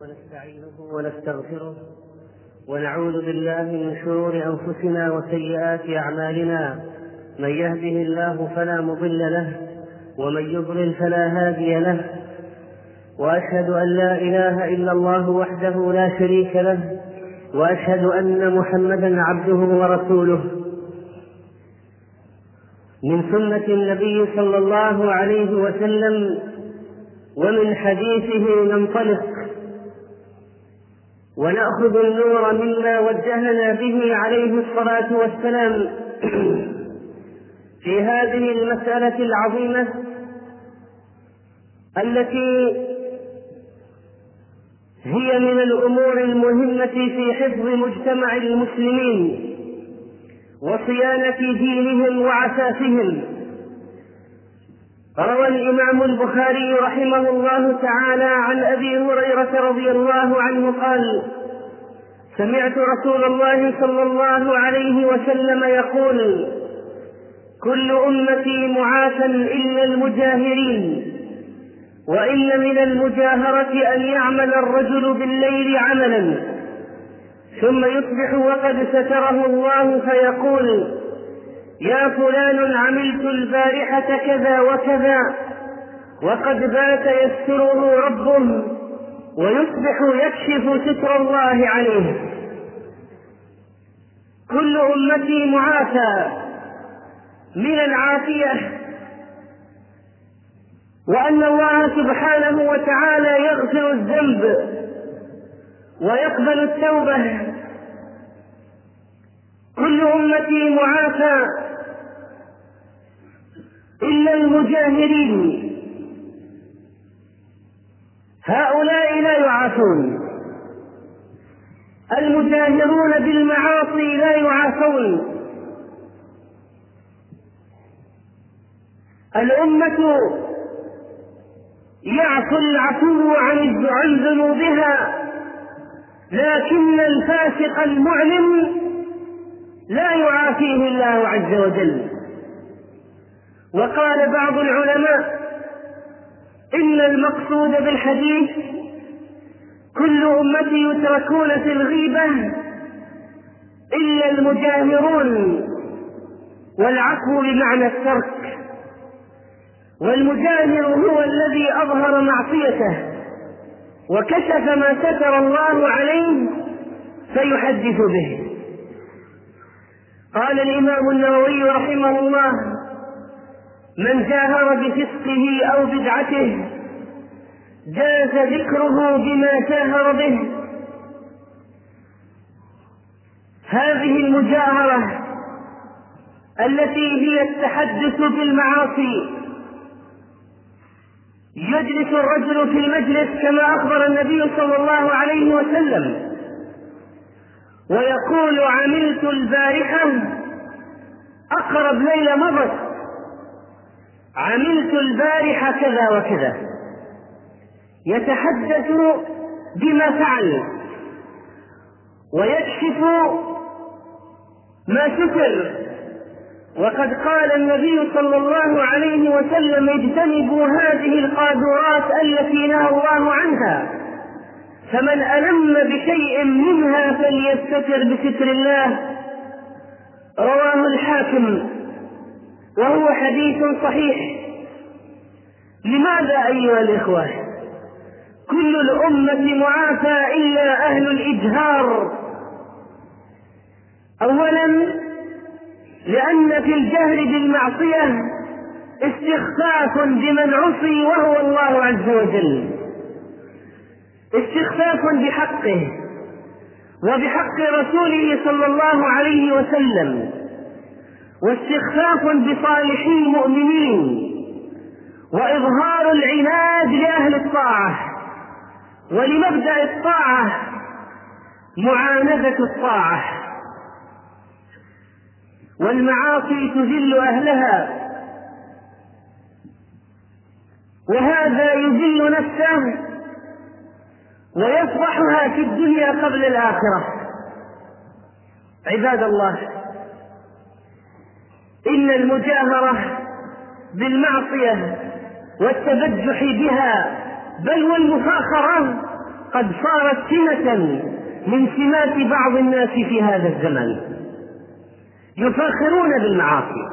ونستعينه ونستغفره ونعوذ بالله من شرور أنفسنا وسيئات أعمالنا. من يهده الله فلا مضل له ومن يضلل فلا هادي له. وأشهد أن لا إله إلا الله وحده لا شريك له وأشهد أن محمدا عبده ورسوله. من سنة النبي صلى الله عليه وسلم ومن حديثه ننطلق ونأخذ النور مما وجهنا به عليه الصلاة والسلام. في هذه المسألة العظيمة التي هي من الأمور المهمة في حفظ مجتمع المسلمين وصيانة دينهم وعفافهم روى الإمام البخاري رحمه الله تعالى عن أبي هريرة رضي الله عنه قال سمعت رسول الله صلى الله عليه وسلم يقول كل أمتي معافى إلا المجاهرين وإن من المجاهرة أن يعمل الرجل بالليل عملا ثم يصبح وقد ستره الله فيقول يا فلان عملت البارحة كذا وكذا وقد بات يستره ربه ويصبح يكشف ستر الله عليه. كل أمتي معافى من العافية وأن الله سبحانه وتعالى يغفر الذنب ويقبل التوبة. كل أمتي معافى إلا المجاهرين هؤلاء لا يعافون. المجاهرون بالمعاصي لا يعافون. الأمة يعفو العفو عن ذنوبها لكن الفاسق المعلم لا يعافيه الله عز وجل. وقال بعض العلماء إن المقصود بالحديث كل أمتي يتركون في الغيبة إلا المجاهرون والعفو بمعنى الترك. والمجاهر هو الذي أظهر معصيته وكشف ما ستر الله عليه فيحدث به. قال الإمام النووي رحمه الله من جاهر بفسقه أو بدعته جاز ذكره بما جاهر به. هذه المجاهرة التي هي التحدث بالمعاصي. يجلس الرجل في المجلس كما أخبر النبي صلى الله عليه وسلم ويقول عملت البارحة أقرب ليلة مضت عملت البارحة كذا وكذا. يتحدث بما فعل. ويكشف ما ستر وقد قال النبي صلى الله عليه وسلم اجتنبوا هذه القاذورات التي نهى الله عنها. فمن ألم بشيء منها فليستتر بستر الله. رواه الحاكم. وهو حديث صحيح. لماذا أيها الإخوة؟ كل الأمة معافى إلا أهل الإجهار. أولا لأن في الجهر بالمعصية استخفاف بمن عصي وهو الله عز وجل. استخفاف بحقه وبحق رسوله صلى الله عليه وسلم. واستخفاف بصالح المؤمنين وإظهار العناد لأهل الطاعة ولمبدأ الطاعة معاندة الطاعة. والمعاصي تذل أهلها. وهذا يذل نفسه ويفضحها في الدنيا قبل الآخرة. عباد الله إن المجاهرة بالمعصية والتبجح بها بل والمفاخرة قد صارت سمة من سمات بعض الناس في هذا الزمن. يفاخرون بالمعاصي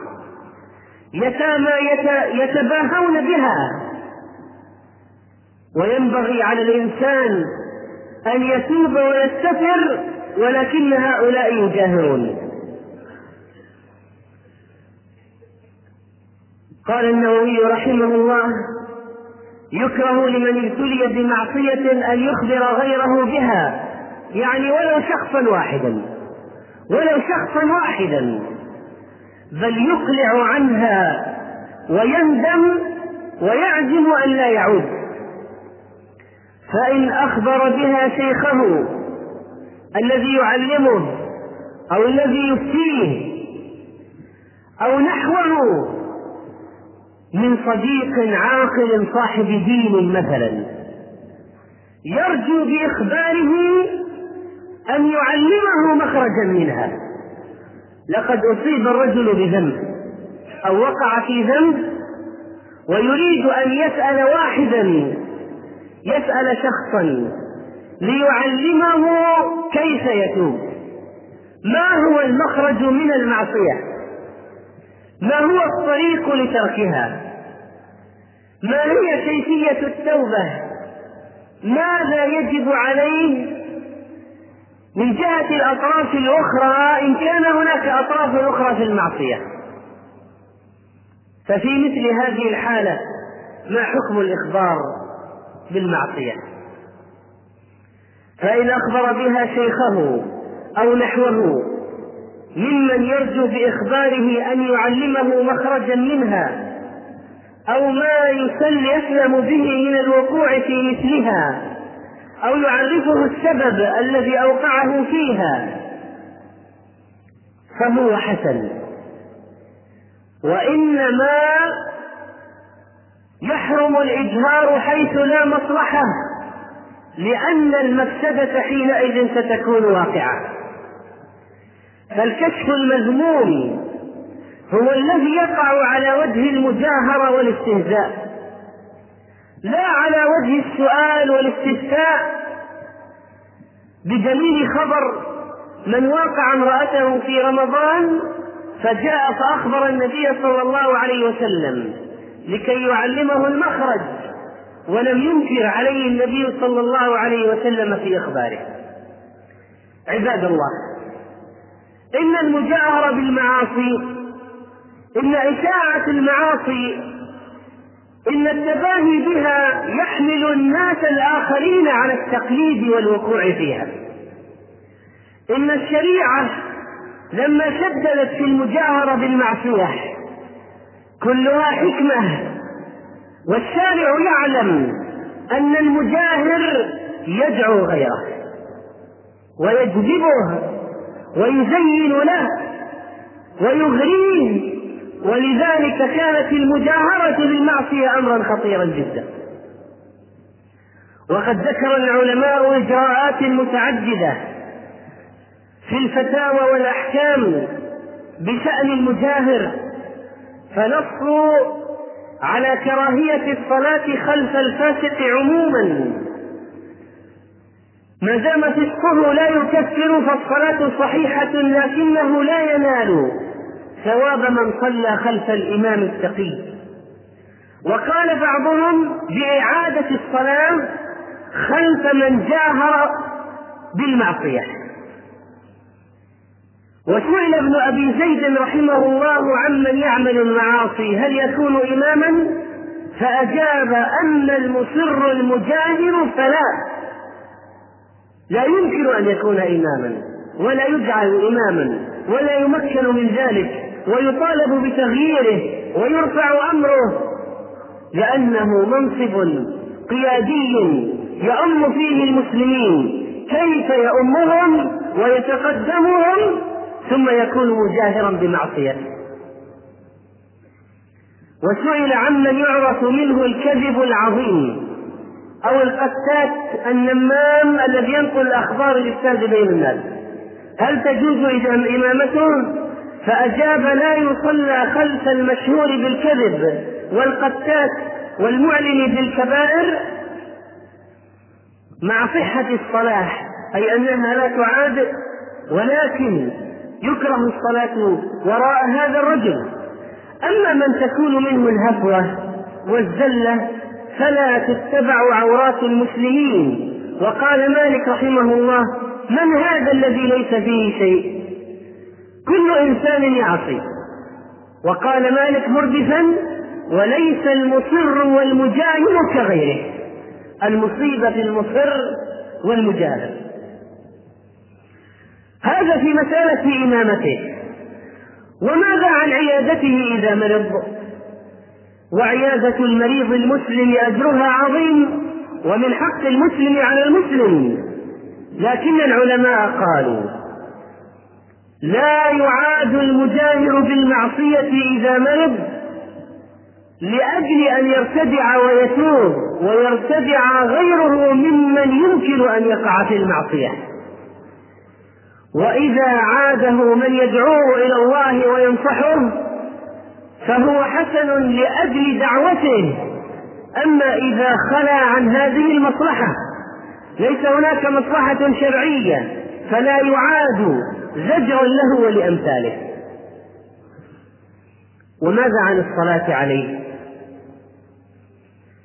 يتباهون بها. وينبغي على الإنسان أن يتوب ويستتر ولكن هؤلاء يجاهرون. قال النووي رحمه الله يكره لمن ابتلي بمعصية أن يخبر غيره بها يعني ولو شخصا واحدا ولو شخصا واحدا بل يقلع عنها ويندم ويعزم أن لا يعود. فإن أخبر بها شيخه الذي يعلمه أو الذي يفتيه أو نحوه من صديق عاقل صاحب دين مثلا. يرجو بإخباره أن يعلمه مخرجا منها. لقد أصيب الرجل بذنب أو وقع في ذنب ويريد أن يسأل واحدا يسأل شخصا ليعلمه كيف يتوب. ما هو المخرج من المعصية؟ ما هو الطريق لتركها؟ ما هي كيفية التوبة؟ ماذا يجب عليه؟ من جهة الأطراف الأخرى إن كان هناك أطراف أخرى في المعصية. ففي مثل هذه الحالة ما حكم الإخبار بالمعصية؟ فإن أخبر بها شيخه أو نحوه ممن يرجو بإخباره أن يعلمه مخرجا منها أو ما يسل يسلم به من الوقوع في مثلها أو يعرفه السبب الذي أوقعه فيها. فهو حسن. وإنما يحرم الإجهار حيث لا مصلحة لأن المفسدة حينئذ ستكون واقعة. فالكشف المذموم هو الذي يقع على وجه المجاهرة والاستهزاء لا على وجه السؤال والاستفتاء. بدليل خبر من واقع امرأته في رمضان فجاء فأخبر النبي صلى الله عليه وسلم لكي يعلمه المخرج ولم ينكر عليه النبي صلى الله عليه وسلم في إخباره. عباد الله إن المجاهرة بالمعاصي إن إشاعة المعاصي إن التباهي بها يحمل الناس الآخرين على التقليد والوقوع فيها. إن الشريعة لما شددت في المجاهرة بالمعصية كلها حكمة والشارع يعلم أن المجاهر يدعو غيره ويجذبه ويزين له ويغريه. ولذلك كانت المجاهرة بالمعصية أمرا خطيرا جدا. وقد ذكر العلماء إجراءات متعددة في الفتاوى والأحكام بشأن المجاهر. فنصوا على كراهية الصلاة خلف الفاسق عموما. ما دام فسقه لا يكفر فالصلاة صحيحة لكنه لا ينال ثواب من صلى خلف الإمام التقي. وقال بعضهم بإعادة الصلاة خلف من جاهر بالمعصية. وسئل ابن أبي زيد رحمه الله عمن يعمل المعاصي هل يكون إماما؟ فأجاب أن المصر المجاهر فلا. لا يمكن أن يكون إماما ولا يجعل إماما ولا يمكن من ذلك ويطالب بتغييره ويرفع أمره لأنه منصب قيادي يؤم فيه المسلمين كيف يؤمهم ويتقدمهم ثم يكون مجاهرا بمعصيته وسئل عمن يعرف منه الكذب العظيم. أو القتات النمام الذي ينقل الأخبار للساد بين الناس هل تجوز امامته فأجاب لا يصلى خلف المشهور بالكذب والقتات والمعلن بالكبائر مع صحة الصلاة أي أنها لا تعاد ولكن يكره الصلاة وراء هذا الرجل. أما من تكون منه الهفوة والزلة فلا تتبع عورات المسلمين. وقال مالك رحمه الله من هذا الذي ليس فيه شيء؟ كل إنسان يعصي. وقال مالك مردفا وليس المصر والمجاهر كغيره. المصيبة في المصر والمجاهر هذا في مسألة إمامته. وماذا عن عيادته إذا مرض؟ وعيادة المريض المسلم أجرها عظيم ومن حق المسلم على المسلم. لكن العلماء قالوا لا يعاد المجاهر بالمعصية إذا مرض لأجل أن يرتدع ويتوب ويرتدع غيره ممن يمكن أن يقع في المعصية. وإذا عاده من يدعوه إلى الله وينصحه فهو حسن لأجل دعوته. أما إذا خلا عن هذه المصلحة ليس هناك مصلحة شرعية فلا يعاد زجرا له ولأمثاله. وماذا عن الصلاة عليه؟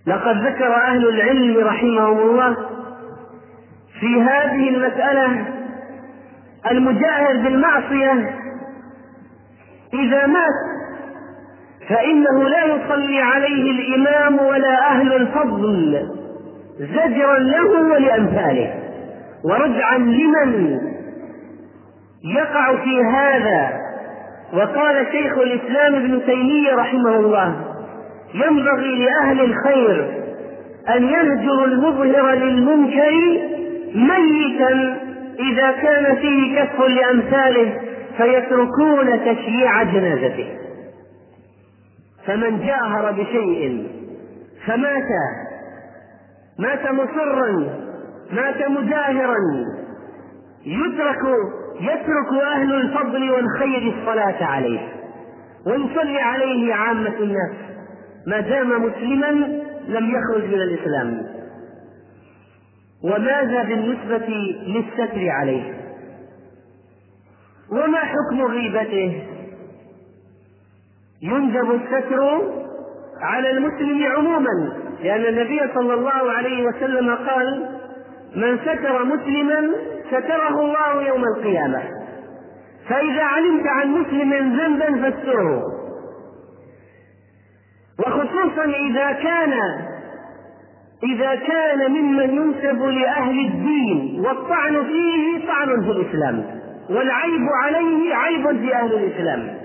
لقد ذكر أهل العلم رحمهم الله في هذه المسألة المجاهر بالمعصية إذا مات فإنه لا يصلي عليه الإمام ولا أهل الفضل زجرا له ولأمثاله. ورجعا لمن يقع في هذا؟ وقال شيخ الإسلام ابن تيمية رحمه الله ينبغي لأهل الخير أن يهجروا المظهر للمنكر ميتا إذا كان فيه كف لأمثاله فيتركون تشييع جنازته. فمن جاهر بشيء فمات. مات مصرا مات مجاهرا. يترك يترك أهل الفضل والخير الصلاة عليه. ويصلي عليه عامة الناس. ما دام مسلما لم يخرج من الإسلام. وماذا بالنسبة للستر عليه. وما حكم غيبته؟ يندب الستر على المسلم عموما لأن النبي صلى الله عليه وسلم قال من ستر مسلما ستره الله يوم القيامة. فإذا علمت عن مسلم ذنبا فاستره. وخصوصا إذا كان إذا كان ممن ينسب لأهل الدين والطعن فيه طعن في الإسلام والعيب عليه عيب في أهل الإسلام.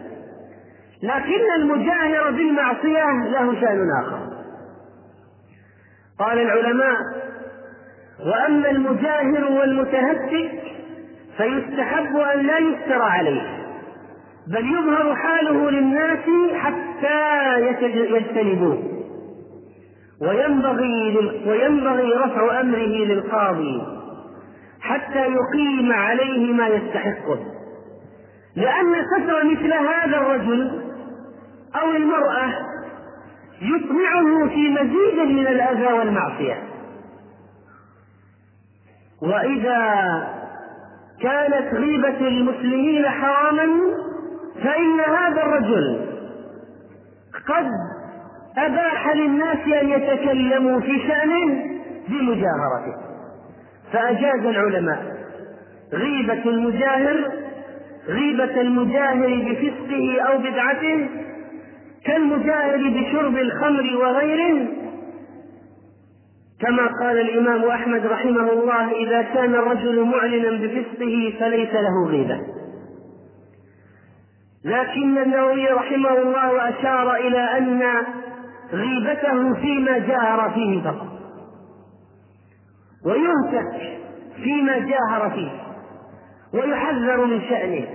لكن المجاهر بالمعصية له شأن آخر. قال العلماء وأما المجاهر والمتهتك فيستحب أن لا يستر عليه بل يظهر حاله للناس حتى يجتنبوه. وينبغي وينبغي رفع أمره للقاضي حتى يقيم عليه ما يستحقه. لأن ستر مثل هذا الرجل أو المرأة يطمعه في مزيد من الأذى والمعصية. وإذا كانت غيبة المسلمين حراما فإن هذا الرجل قد أباح للناس أن يتكلموا في شأنه بمجاهرته. فأجاز العلماء غيبة المجاهر غيبة المجاهر بفسقه أو بدعته كالمجاهر بشرب الخمر وغيره كما قال الإمام أحمد رحمه الله إذا كان الرجل معلنا بفسقه فليس له غيبة. لكن النووي رحمه الله أشار إلى أن غيبته فيما جاهر فيه فقط. ويهتك فيما جاهر فيه ويحذر من شأنه.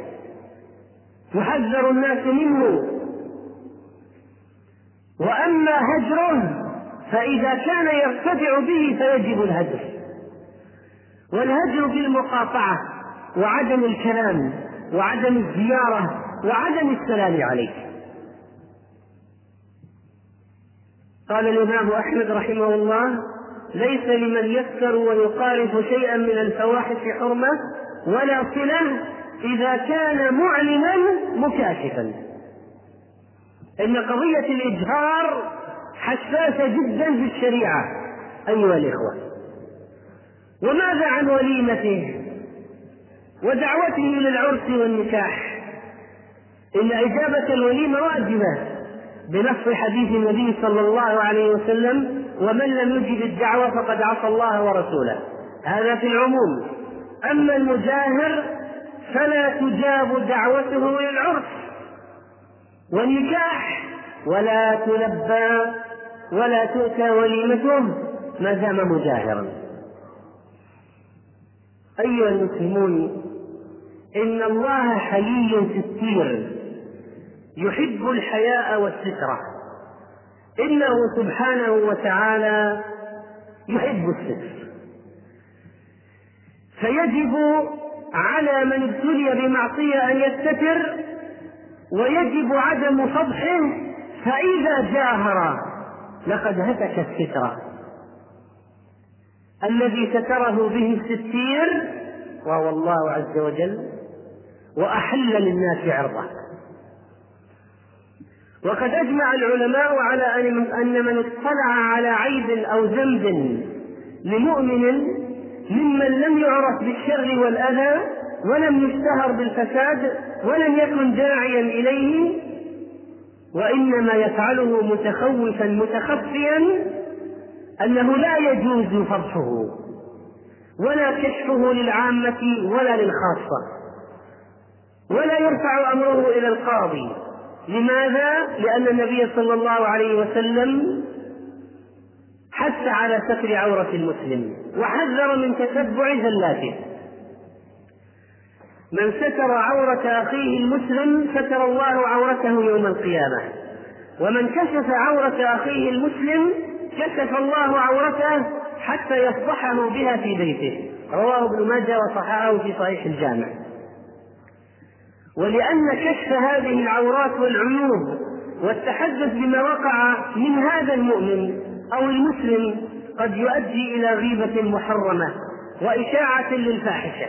يحذر الناس منه. وأما هجره فإذا كان يرتفع به فيجب الهجر. والهجر بالمقاطعة وعدم الكلام وعدم الزيارة وعدم السلام عليه قال الإمام أحمد رحمه الله ليس لمن يسكر ويقارف شيئا من الفواحش حرمة ولا صلة إذا كان معلنا مكاشفا. إن قضية الإجهار حساسة جدا في الشريعة أيها الإخوة. وماذا عن وليمته ودعوته إلى العرس والنكاح؟ إن إجابة الوليمة واجبة بنص حديث النبي صلى الله عليه وسلم ومن لم يجب الدعوة فقد عصى الله ورسوله. هذا في العموم. أما المجاهر فلا تجاب دعوته إلى العرس والنكاح ولا تلبى ولا تؤتى وليمته ما دام مجاهرا. أيها المسلمون إن الله حيي ستير يحب الحياء والسترة. إنه سبحانه وتعالى يحب الستر. فيجب على من ابتلي بمعصية أن يستتر ويجب عدم فضحه فإذا جاهر لقد هتك الستر. الذي ستره به الستير وهو الله عز وجل وأحل للناس عرضه. وقد أجمع العلماء على أن من اطلع على عيب أو ذنب لمؤمن ممن لم يعرف بالشر والأذى ولم يشتهر بالفساد ولم يكن داعيا إليه وإنما يفعله متخوفا متخفيا أنه لا يجوز فضحه ولا كشفه للعامة ولا للخاصة ولا يرفع أمره إلى القاضي لماذا؟ لأن النبي صلى الله عليه وسلم حث على ستر عورة المسلم وحذر من تتبع زلاته من ستر عورة أخيه المسلم ستر الله عورته يوم القيامة. ومن كشف عورة أخيه المسلم كشف الله عورته حتى يفضحه بها في بيته. رواه ابن ماجه وصححه في صحيح الجامع. ولأن كشف هذه العورات والعيوب والتحدث بما وقع من هذا المؤمن أو المسلم قد يؤدي إلى غيبة محرمة وإشاعة للفاحشة.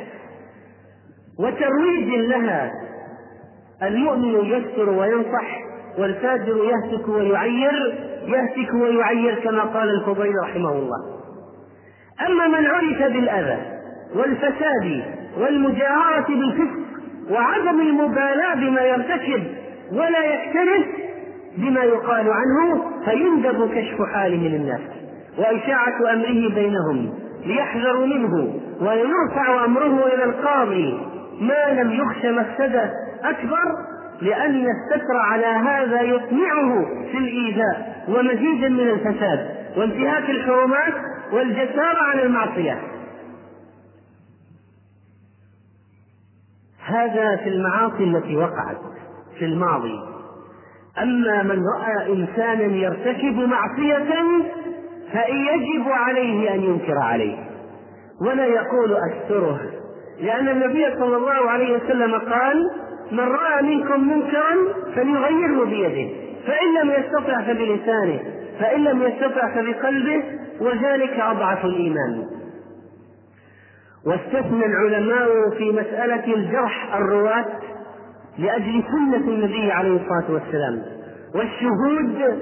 وترويج لها. المؤمن يستر وينصح والفاجر يهتك ويعير يهتك ويعير كما قال الفضيل رحمه الله. أما من عرف بالأذى والفساد والمجاهرة بالفسق وعدم المبالاة بما يرتكب ولا يكترث بما يقال عنه فيندب كشف حاله للناس وإشاعة أمره بينهم ليحذروا منه ويرفع أمره إلى القاضي. ما لم يخش مفسدة أكبر لأن الستر على هذا يطمعه في الإيذاء ومزيدا من الفساد وانتهاك الحرمات والجسارة عن المعصية. هذا في المعاصي التي وقعت في الماضي. أما من رأى إنسانا يرتكب معصية فيجب عليه أن ينكر عليه. ولا يقول أستره لأن النبي صلى الله عليه وسلم قال من رأى منكم منكرا فليغيره بيده. فإن لم يستطع فبلسانه. فإن لم يستطع فبقلبه. وذلك أضعف الإيمان. واستثنى العلماء في مسألة الجرح الرواة لأجل سنة النبي عليه الصلاة والسلام. والشهود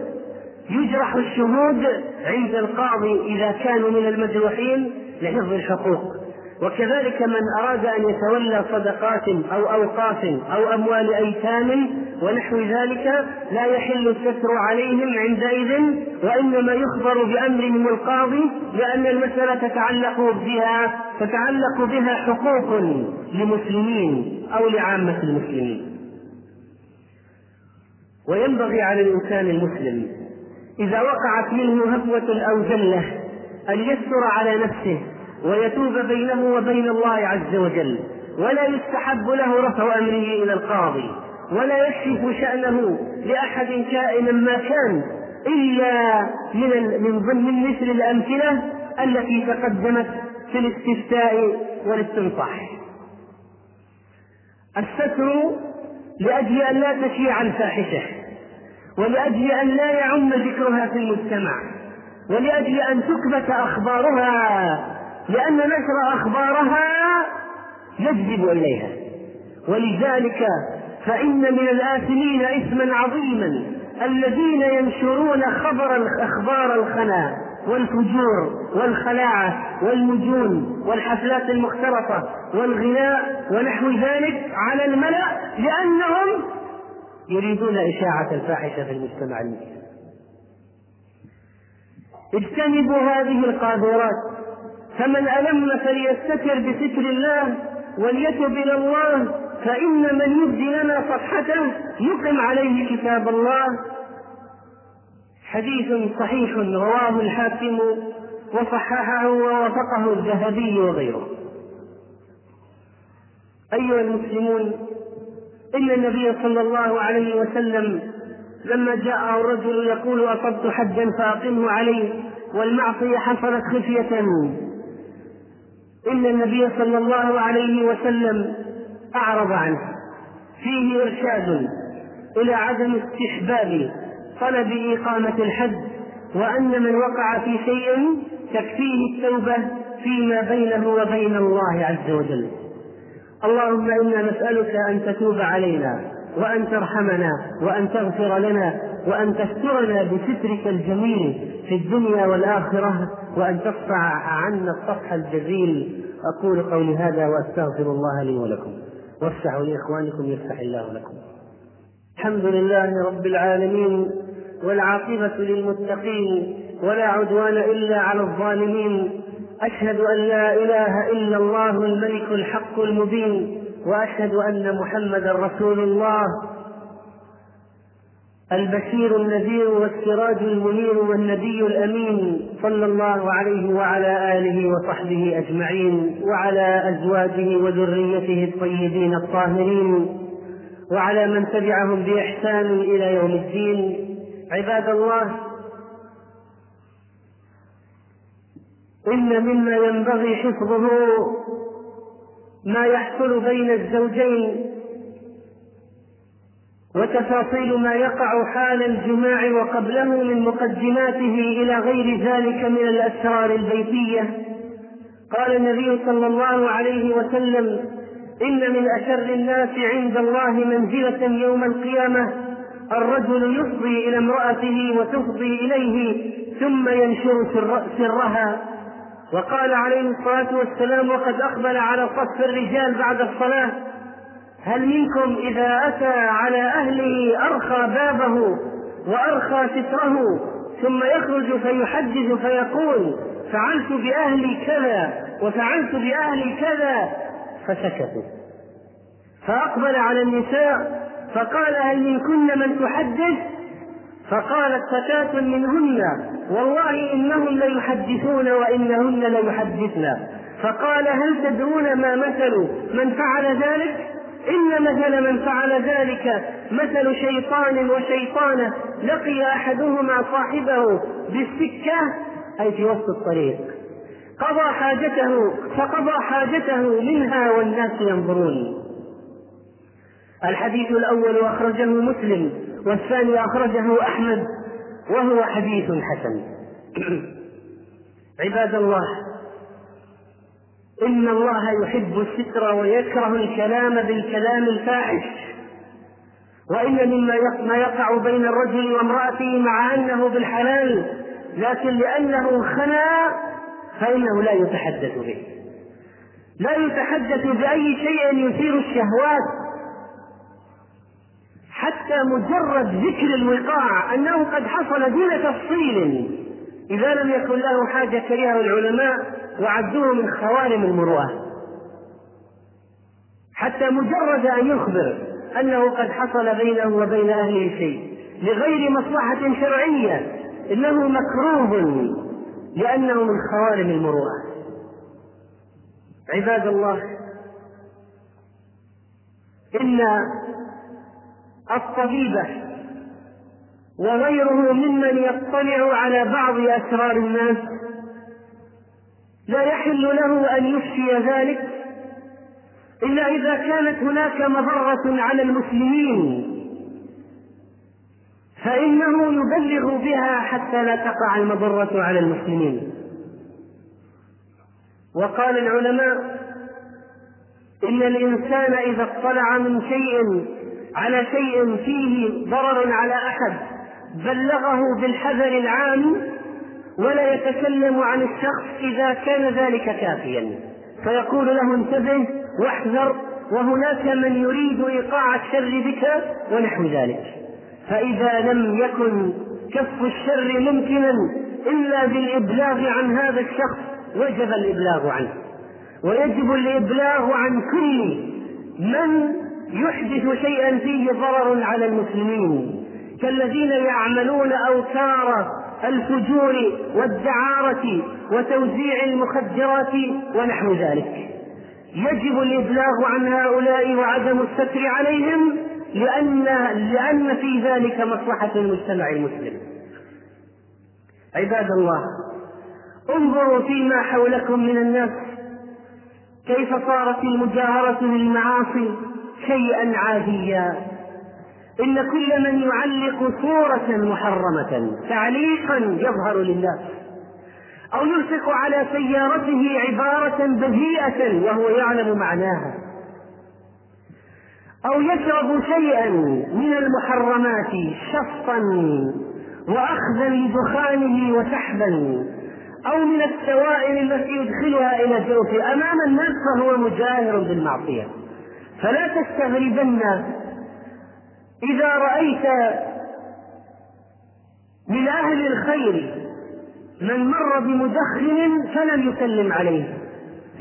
يجرح الشهود عند القاضي إذا كانوا من المجروحين لحفظ الحقوق. وكذلك من أراد أن يتولى صدقات أو أوقاف أو أموال أيتام ونحو ذلك لا يحل الستر عليهم عندئذ وإنما يخبر بأمرهم القاضي لأن المسألة تتعلق بها تتعلق بها حقوق لمسلمين أو لعامة المسلمين. وينبغي على الإنسان المسلم إذا وقعت منه هفوة أو زلة أن يستر على نفسه ويتوب بينه وبين الله عز وجل ولا يستحب له رفع أمره إلى القاضي ولا يكشف شأنه لأحد كائنا ما كان إلا من من ضمن مثل الأمثلة التي تقدمت في الاستفتاء والاستنصاح. الستر لأجل أن لا تشيع الفاحشة ولأجل أن لا يعم ذكرها في المجتمع ولأجل أن تثبت أخبارها لأن نشر أخبارها يجذب إليها. ولذلك فإن من الآثمين إثما عظيما الذين ينشرون خبر أخبار الخنا والفجور والخلاعة والمجون والحفلات المختلطة والغناء ونحو ذلك على الملأ لأنهم يريدون إشاعة الفاحشة في المجتمع المسلم. اجتنبوا هذه القاذورات. فمن ألم فليستتر بستر الله وليتب إلى الله فإن من يبدي لنا صفحته يقم عليه كتاب الله. حديث صحيح رواه الحاكم وصححه ووافقه الذهبي وغيره. أيها المسلمون إن النبي صلى الله عليه وسلم لما جاءه الرجل يقول أصبت حجا فأقمه عليه والمعصية حصلت خفية. إن النبي صلى الله عليه وسلم أعرض عنه. فيه إرشاد إلى عدم استحباب طلب إقامة الحد وأن من وقع في شيء تكفيه التوبة فيما بينه وبين الله عز وجل. اللهم إنا نسألك أن تتوب علينا وأن ترحمنا وأن تغفر لنا وأن تسترنا بسترك الجميل في الدنيا والآخرة وأن تصفع عنا الصفح الجزيل أقول قولي هذا وأستغفر الله لي ولكم. وافتحوا لإخوانكم يفتح الله لكم. الحمد لله رب العالمين والعاقبة للمتقين ولا عدوان إلا على الظالمين. أشهد أن لا إله إلا الله الملك الحق المبين. وأشهد أن محمدا رسول الله. البشير النذير والسراج المنير والنبي الأمين صلى الله عليه وعلى آله وصحبه أجمعين وعلى أزواجه وذريته الطيبين الطاهرين وعلى من تبعهم بإحسان إلى يوم الدين. عباد الله إن مما ينبغي حفظه ما يحصل بين الزوجين وتفاصيل ما يقع حال الجماع وقبله من مقدماته إلى غير ذلك من الأسرار البيتية. قال النبي صلى الله عليه وسلم إن من أشر الناس عند الله منزلة يوم القيامة الرجل يفضي إلى امرأته وتفضي إليه ثم ينشر سر سرها. وقال عليه الصلاة والسلام وقد أقبل على صف الرجال بعد الصلاة هل منكم إذا أتى على أهله أرخى بابه وأرخى ستره ثم يخرج فيحدث فيقول فعلت بأهلي كذا وفعلت بأهلي كذا فسكتوا. فأقبل على النساء فقال هل منكن من تحدث؟ فقالت فتاة منهن والله إنهم ليحدثون وإنهن ليحدثن. فقال هل تدرون ما مثل من فعل ذلك؟ إن مثل من فعل ذلك مثل شيطان وشيطانة لقي أحدهما صاحبه بالسكة أي في وسط الطريق. قضى حاجته فقضى حاجته منها والناس ينظرون. الحديث الأول أخرجه مسلم والثاني أخرجه أحمد وهو حديث حسن. عباد الله إن الله يحب الستر ويكره الكلام بالكلام الفاحش. وإن مما ما يقع بين الرجل وامرأته مع أنه بالحلال لكن لأنه خنا فإنه لا يتحدث به. لا يتحدث بأي شيء يثير الشهوات. حتى مجرد ذكر الوقاع أنه قد حصل دون تفصيل. إذا لم يكن له حاجة كرهه العلماء وعدوه من خوارم المروءة. حتى مجرد أن يخبر أنه قد حصل بينه وبين أهله شيء لغير مصلحة شرعية إنه مكروه لأنه من خوارم المروءة. عباد الله إن الطبيب وغيره ممن يطلع على بعض أسرار الناس لا يحل له أن يفشي ذلك إلا إذا كانت هناك مضرة على المسلمين فإنه يبلغ بها حتى لا تقع المضرة على المسلمين. وقال العلماء إن الإنسان إذا اطلع من شيء على شيء فيه ضرر على أحد بلغه بالحذر العام ولا يتكلم عن الشخص إذا كان ذلك كافيا. فيقول له انتبه واحذر وهناك من يريد إيقاع الشر بك ونحو ذلك. فإذا لم يكن كف الشر ممكنا إلا بالإبلاغ عن هذا الشخص وجب الإبلاغ عنه. ويجب الإبلاغ عن كل من يحدث شيئا فيه ضرر على المسلمين. كالذين يعملون أوتار الفجور والدعارة وتوزيع المخدرات ونحو ذلك. يجب الإبلاغ عن هؤلاء وعدم الستر عليهم لأن لأن في ذلك مصلحة المجتمع المسلم. عباد الله انظروا فيما حولكم من الناس. كيف صارت المجاهرة للمعاصي شيئا عاديا. إن كل من يعلق صورة محرمة تعليقا يظهر للناس أو يلصق على سيارته عبارة بذيئة وهو يعلم معناها أو يشرب شيئا من المحرمات شفطا وأخذا لدخانه وسحبا أو من السوائل التي يدخلها إلى جوفه أمام الناس فهو مجاهر بالمعصية. فلا تستغربن إذا رأيت من أهل الخير من مر بمدخن فلم يسلم عليه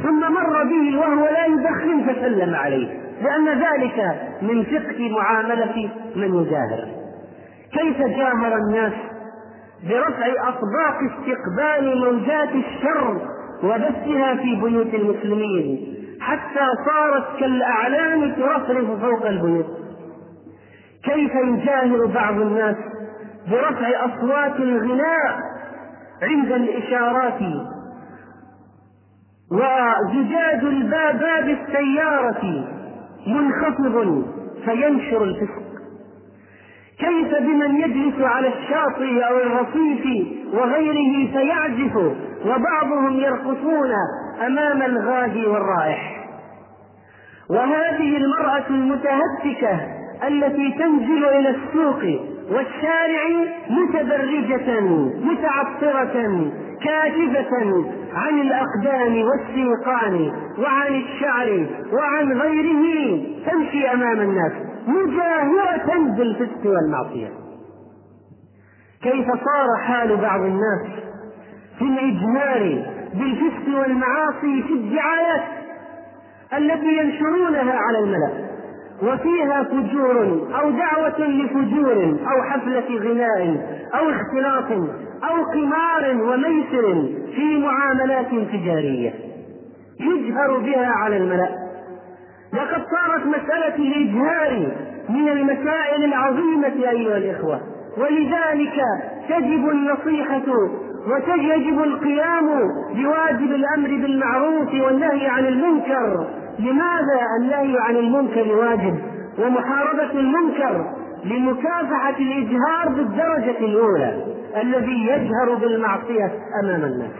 ثم مر به وهو لا يدخن فسلم عليه لأن ذلك من فقه معاملة من يجاهر كيف جاهر الناس برفع أطباق استقبال موجات الشر وبثها في بيوت المسلمين حتى صارت كالأعلام ترفرف فوق البيوت؟ كيف يجاهر بعض الناس برفع أصوات الغناء عند الإشارات وزجاج الباب باب السيارة منخفض فينشر الفسق. كيف بمن يجلس على الشاطئ أو الرصيف وغيره فيعزف وبعضهم يرقصون أمام الغادي والرائح. وهذه المرأة المتهتكة التي تنزل إلى السوق والشارع متبرجة متعطرة كاشفة عن الأقدام والسيقان وعن الشعر وعن غيره تمشي أمام الناس مجاهرة بالفسق والمعصية. كيف صار حال بعض الناس في الإجمار بالفسق والمعاصي في الدعايات التي ينشرونها على الملأ؟ وفيها فجور أو دعوة لفجور أو حفلة غناء أو اختلاط أو قمار وميسر في معاملات تجارية يجهر بها على الملأ. لقد صارت مسألة الإجهار من المسائل العظيمة أيها الإخوة ولذلك تجب النصيحة ويجب القيام بواجب الأمر بالمعروف والنهي عن المنكر لماذا النهي عن المنكر واجب ومحاربة المنكر لمكافحة الإجهار بالدرجة الأولى الذي يجهر بالمعصية أمام الناس؟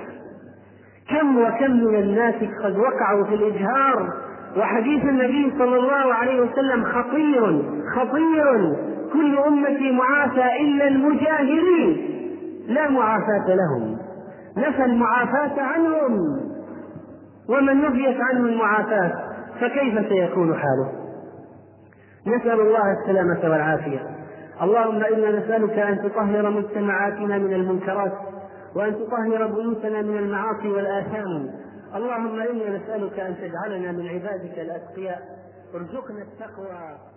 كم وكم من الناس قد وقعوا في الإجهار وحديث النبي صلى الله عليه وسلم خطير خطير كل أمتي معافى إلا المجاهرين. لا معافاة لهم نفى المعافاة عنهم. ومن نفيت عنه المعافاة؟ فكيف سيكون حاله؟ نسأل الله السلامة والعافية. اللهم إنا نسألك أن تطهر مجتمعاتنا من المنكرات وأن تطهر بيوتنا من المعاصي والآثام. اللهم إنا نسألك أن تجعلنا من عبادك الأتقياء. ارزقنا التقوى.